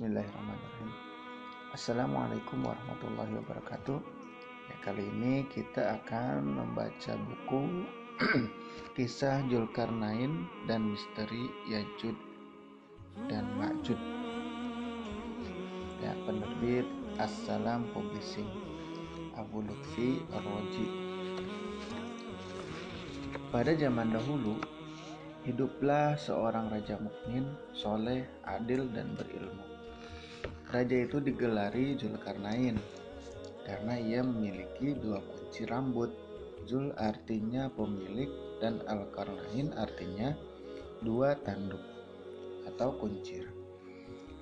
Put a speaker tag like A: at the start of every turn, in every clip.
A: Bismillahirrahmanirrahim. Assalamualaikum warahmatullahi wabarakatuh. Ya, kali ini kita akan membaca buku kisah Julkarnain dan misteri Yajud dan Ma'jud. Ya, penerbit Assalam Publishing Abu Lutfi Ar-Roji. Pada zaman dahulu, hiduplah seorang raja mukmin, soleh, adil, dan berilmu. Raja itu digelari Zulkarnain karena ia memiliki dua kunci rambut. Zul artinya pemilik dan Al-Karnain artinya dua tanduk atau kuncir.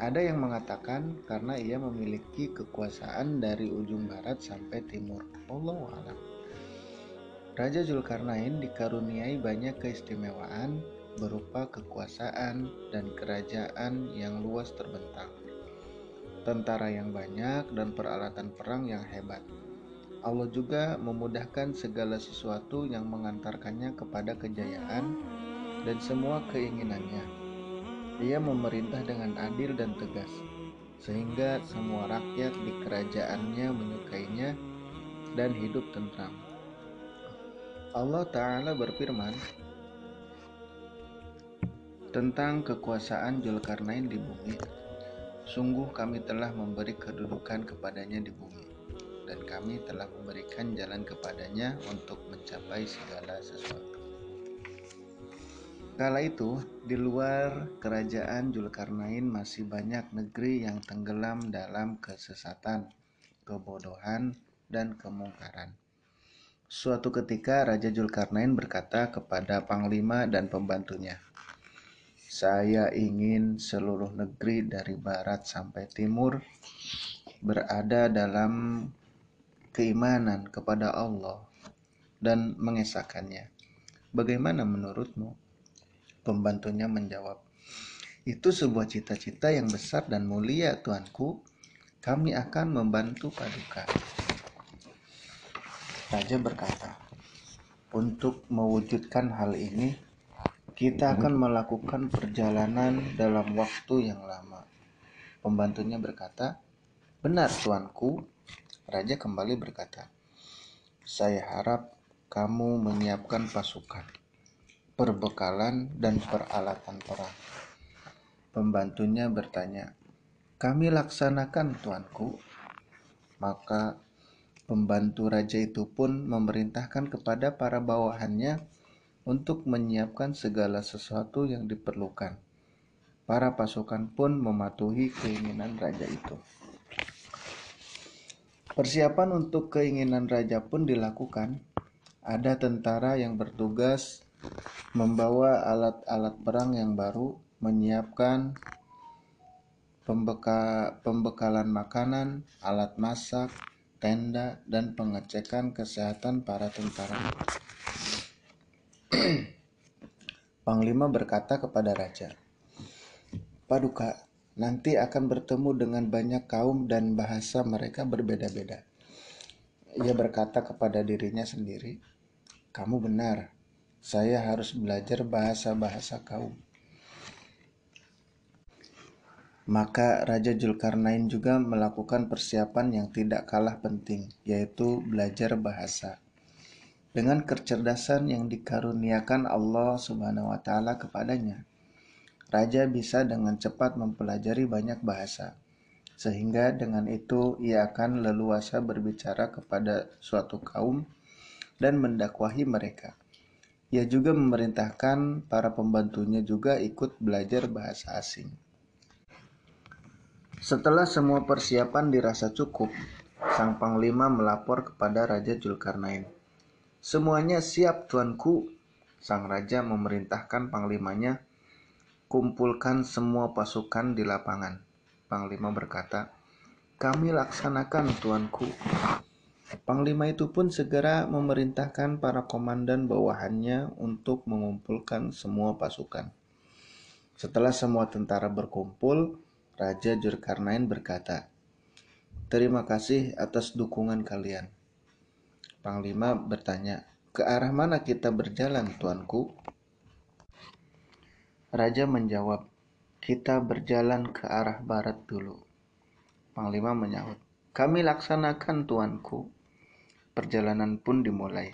A: Ada yang mengatakan karena ia memiliki kekuasaan dari ujung barat sampai timur. Allah alam. Raja Zulkarnain dikaruniai banyak keistimewaan berupa kekuasaan dan kerajaan yang luas terbentang tentara yang banyak, dan peralatan perang yang hebat. Allah juga memudahkan segala sesuatu yang mengantarkannya kepada kejayaan dan semua keinginannya. Ia memerintah dengan adil dan tegas, sehingga semua rakyat di kerajaannya menyukainya dan hidup tentram. Allah Ta'ala berfirman tentang kekuasaan Zulkarnain di bumi. Sungguh kami telah memberi kedudukan kepadanya di bumi, dan kami telah memberikan jalan kepadanya untuk mencapai segala sesuatu. Kala itu, di luar kerajaan Julkarnain masih banyak negeri yang tenggelam dalam kesesatan, kebodohan, dan kemungkaran. Suatu ketika Raja Julkarnain berkata kepada panglima dan pembantunya, saya ingin seluruh negeri dari barat sampai timur berada dalam keimanan kepada Allah dan mengesahkannya. Bagaimana menurutmu? Pembantunya menjawab, itu sebuah cita-cita yang besar dan mulia, Tuanku. Kami akan membantu paduka. Raja berkata, untuk mewujudkan hal ini, kita akan melakukan perjalanan dalam waktu yang lama. Pembantunya berkata, Benar, tuanku. Raja kembali berkata, Saya harap kamu menyiapkan pasukan, perbekalan, dan peralatan perang. Pembantunya bertanya, Kami laksanakan, tuanku. Maka pembantu raja itu pun memerintahkan kepada para bawahannya untuk menyiapkan segala sesuatu yang diperlukan. Para pasukan pun mematuhi keinginan raja itu. Persiapan untuk keinginan raja pun dilakukan. Ada tentara yang bertugas membawa alat-alat perang yang baru, menyiapkan pembeka pembekalan makanan, alat masak, tenda, dan pengecekan kesehatan para tentara. Panglima berkata kepada raja, Paduka, nanti akan bertemu dengan banyak kaum dan bahasa mereka berbeda-beda. Ia berkata kepada dirinya sendiri, Kamu benar, saya harus belajar bahasa-bahasa kaum. Maka Raja Julkarnain juga melakukan persiapan yang tidak kalah penting, yaitu belajar bahasa dengan kecerdasan yang dikaruniakan Allah Subhanahu wa taala kepadanya. Raja bisa dengan cepat mempelajari banyak bahasa, sehingga dengan itu ia akan leluasa berbicara kepada suatu kaum dan mendakwahi mereka. Ia juga memerintahkan para pembantunya juga ikut belajar bahasa asing. Setelah semua persiapan dirasa cukup, sang panglima melapor kepada Raja Julkarnain. Semuanya siap, tuanku. Sang raja memerintahkan panglimanya, kumpulkan semua pasukan di lapangan. Panglima berkata, kami laksanakan, tuanku. Panglima itu pun segera memerintahkan para komandan bawahannya untuk mengumpulkan semua pasukan. Setelah semua tentara berkumpul, Raja Jurkarnain berkata, Terima kasih atas dukungan kalian. Panglima bertanya, "Ke arah mana kita berjalan, tuanku?" Raja menjawab, kita berjalan ke arah barat dulu. Panglima menyahut, kami laksanakan tuanku. Perjalanan pun dimulai.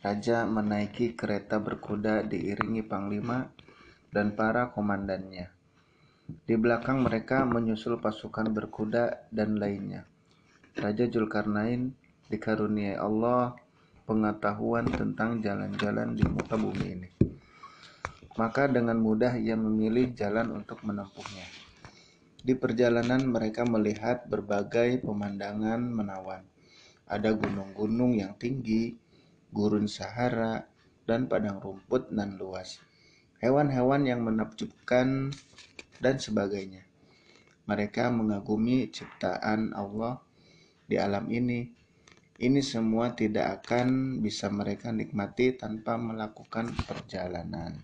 A: Raja menaiki kereta berkuda diiringi panglima dan para komandannya. Di belakang mereka menyusul pasukan berkuda dan lainnya. Raja Julkarnain dikaruniai Allah pengetahuan tentang jalan-jalan di muka bumi ini. Maka dengan mudah ia memilih jalan untuk menempuhnya. Di perjalanan mereka melihat berbagai pemandangan menawan. Ada gunung-gunung yang tinggi, gurun Sahara, dan padang rumput nan luas. Hewan-hewan yang menakjubkan dan sebagainya. Mereka mengagumi ciptaan Allah di alam ini. Ini semua tidak akan bisa mereka nikmati tanpa melakukan perjalanan.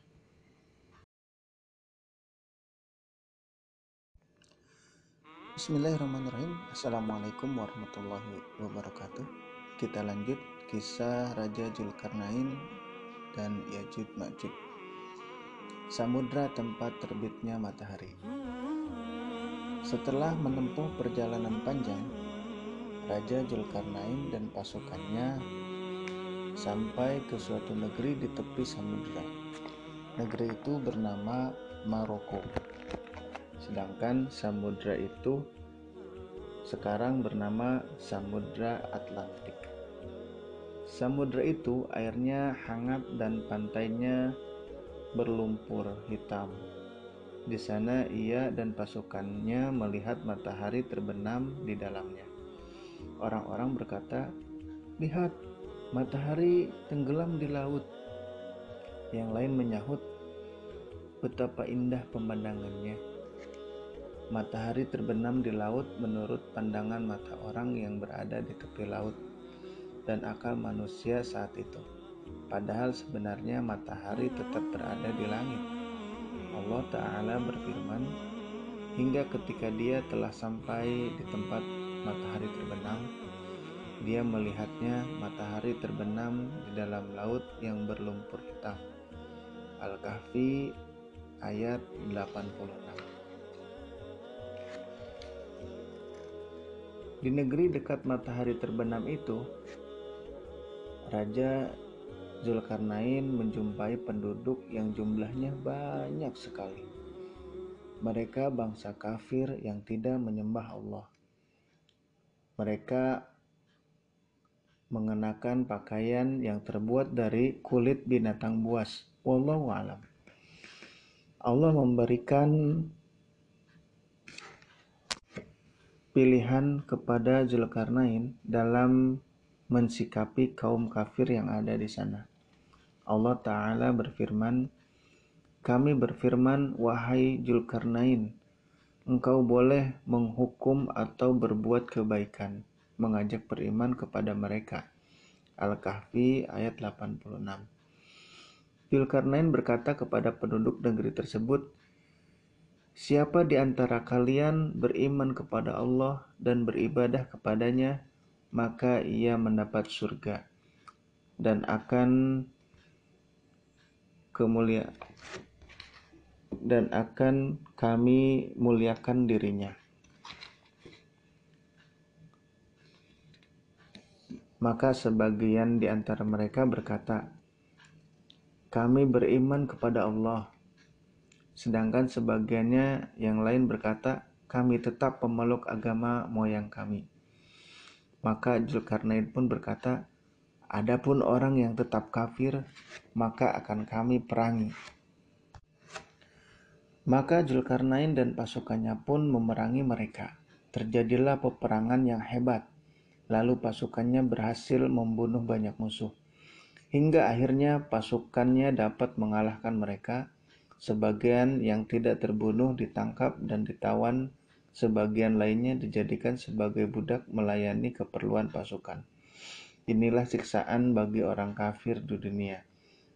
A: Bismillahirrahmanirrahim. Assalamualaikum warahmatullahi wabarakatuh. Kita lanjut kisah Raja Julkarnain dan Yajud Majud Samudra tempat terbitnya matahari. Setelah menempuh perjalanan panjang Raja Julkarnain dan pasukannya sampai ke suatu negeri di tepi samudra. Negeri itu bernama Maroko sedangkan samudra itu sekarang bernama Samudra Atlantik. Samudra itu airnya hangat dan pantainya berlumpur hitam. Di sana ia dan pasukannya melihat matahari terbenam di dalamnya. Orang-orang berkata, "Lihat, matahari tenggelam di laut." Yang lain menyahut, "Betapa indah pemandangannya." Matahari terbenam di laut menurut pandangan mata orang yang berada di tepi laut dan akal manusia saat itu. Padahal sebenarnya matahari tetap berada di langit. Allah Ta'ala berfirman, hingga ketika dia telah sampai di tempat matahari terbenam, dia melihatnya matahari terbenam di dalam laut yang berlumpur hitam. Al-Kahfi ayat 86 Di negeri dekat matahari terbenam itu, Raja Zulkarnain menjumpai penduduk yang jumlahnya banyak sekali. Mereka bangsa kafir yang tidak menyembah Allah. Mereka mengenakan pakaian yang terbuat dari kulit binatang buas. Wallahu alam. Allah memberikan pilihan kepada Zulkarnain dalam mensikapi kaum kafir yang ada di sana. Allah Ta'ala berfirman, Kami berfirman, wahai Zulkarnain, engkau boleh menghukum atau berbuat kebaikan, mengajak beriman kepada mereka. Al-Kahfi ayat 86 Zulkarnain berkata kepada penduduk negeri tersebut, Siapa di antara kalian beriman kepada Allah dan beribadah kepadanya, maka ia mendapat surga dan akan kemuliaan dan akan kami muliakan dirinya. Maka sebagian di antara mereka berkata, "Kami beriman kepada Allah Sedangkan sebagiannya yang lain berkata, kami tetap pemeluk agama moyang kami. Maka Zulkarnain pun berkata, Adapun orang yang tetap kafir, maka akan kami perangi. Maka Zulkarnain dan pasukannya pun memerangi mereka. Terjadilah peperangan yang hebat. Lalu pasukannya berhasil membunuh banyak musuh. Hingga akhirnya pasukannya dapat mengalahkan mereka Sebagian yang tidak terbunuh ditangkap dan ditawan, sebagian lainnya dijadikan sebagai budak melayani keperluan pasukan. Inilah siksaan bagi orang kafir di dunia,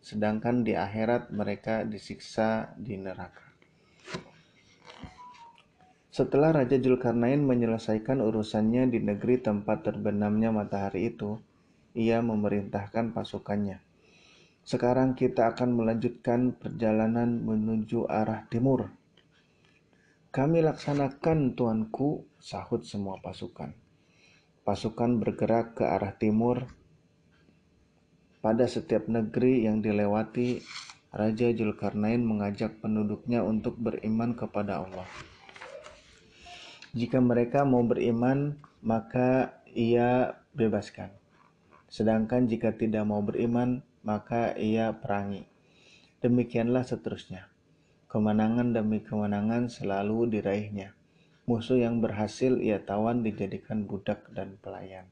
A: sedangkan di akhirat mereka disiksa di neraka. Setelah Raja Julkarnain menyelesaikan urusannya di negeri tempat terbenamnya matahari itu, ia memerintahkan pasukannya sekarang kita akan melanjutkan perjalanan menuju arah timur. Kami laksanakan tuanku, sahut semua pasukan. Pasukan bergerak ke arah timur. Pada setiap negeri yang dilewati, Raja Julkarnain mengajak penduduknya untuk beriman kepada Allah. Jika mereka mau beriman, maka ia bebaskan. Sedangkan jika tidak mau beriman, maka ia perangi. Demikianlah seterusnya. Kemenangan demi kemenangan selalu diraihnya. Musuh yang berhasil ia tawan dijadikan budak dan pelayan.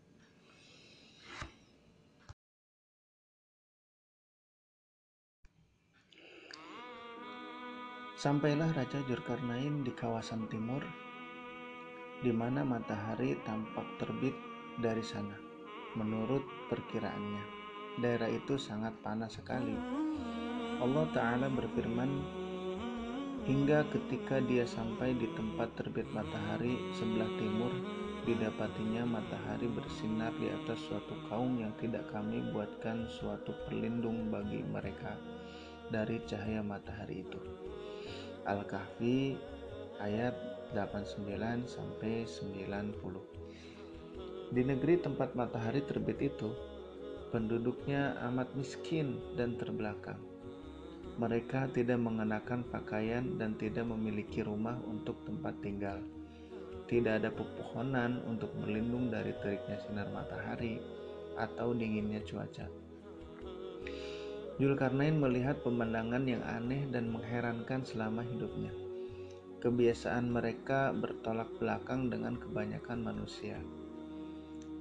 A: Sampailah Raja Jurkarnain di kawasan timur, di mana matahari tampak terbit dari sana. Menurut perkiraannya, daerah itu sangat panas sekali. Allah Ta'ala berfirman, hingga ketika dia sampai di tempat terbit matahari sebelah timur, didapatinya matahari bersinar di atas suatu kaum yang tidak kami buatkan suatu perlindung bagi mereka dari cahaya matahari itu. Al-Kahfi ayat 89 sampai 90. Di negeri tempat matahari terbit itu, penduduknya amat miskin dan terbelakang. Mereka tidak mengenakan pakaian dan tidak memiliki rumah untuk tempat tinggal. Tidak ada pepohonan untuk berlindung dari teriknya sinar matahari atau dinginnya cuaca. Julkarnain melihat pemandangan yang aneh dan mengherankan selama hidupnya. Kebiasaan mereka bertolak belakang dengan kebanyakan manusia.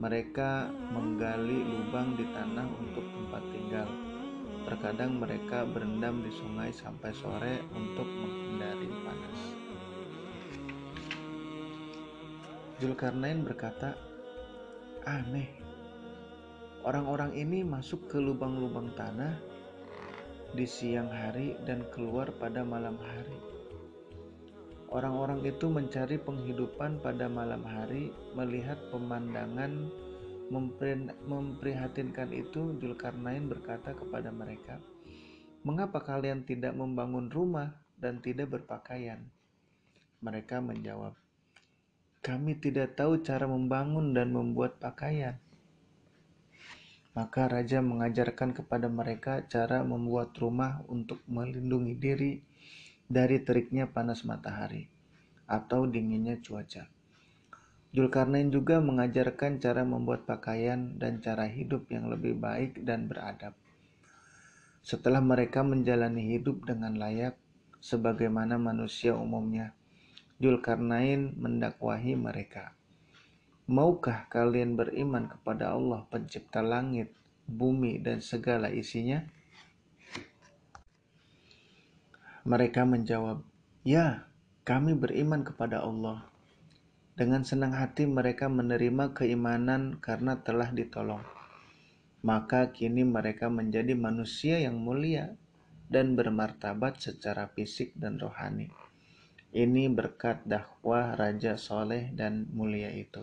A: Mereka menggali lubang di tanah untuk tempat tinggal. Terkadang mereka berendam di sungai sampai sore untuk menghindari panas. Julkarnain berkata, "Aneh, orang-orang ini masuk ke lubang-lubang tanah di siang hari dan keluar pada malam hari. Orang-orang itu mencari penghidupan pada malam hari, melihat pemandangan memprihatinkan itu, Julkarnain berkata kepada mereka, "Mengapa kalian tidak membangun rumah dan tidak berpakaian?" Mereka menjawab, "Kami tidak tahu cara membangun dan membuat pakaian." Maka raja mengajarkan kepada mereka cara membuat rumah untuk melindungi diri dari teriknya panas matahari atau dinginnya cuaca. Julkarnain juga mengajarkan cara membuat pakaian dan cara hidup yang lebih baik dan beradab. Setelah mereka menjalani hidup dengan layak sebagaimana manusia umumnya, Julkarnain mendakwahi mereka. Maukah kalian beriman kepada Allah pencipta langit, bumi, dan segala isinya? Mereka menjawab, Ya, kami beriman kepada Allah. Dengan senang hati mereka menerima keimanan karena telah ditolong. Maka kini mereka menjadi manusia yang mulia dan bermartabat secara fisik dan rohani. Ini berkat dakwah Raja Soleh dan mulia itu.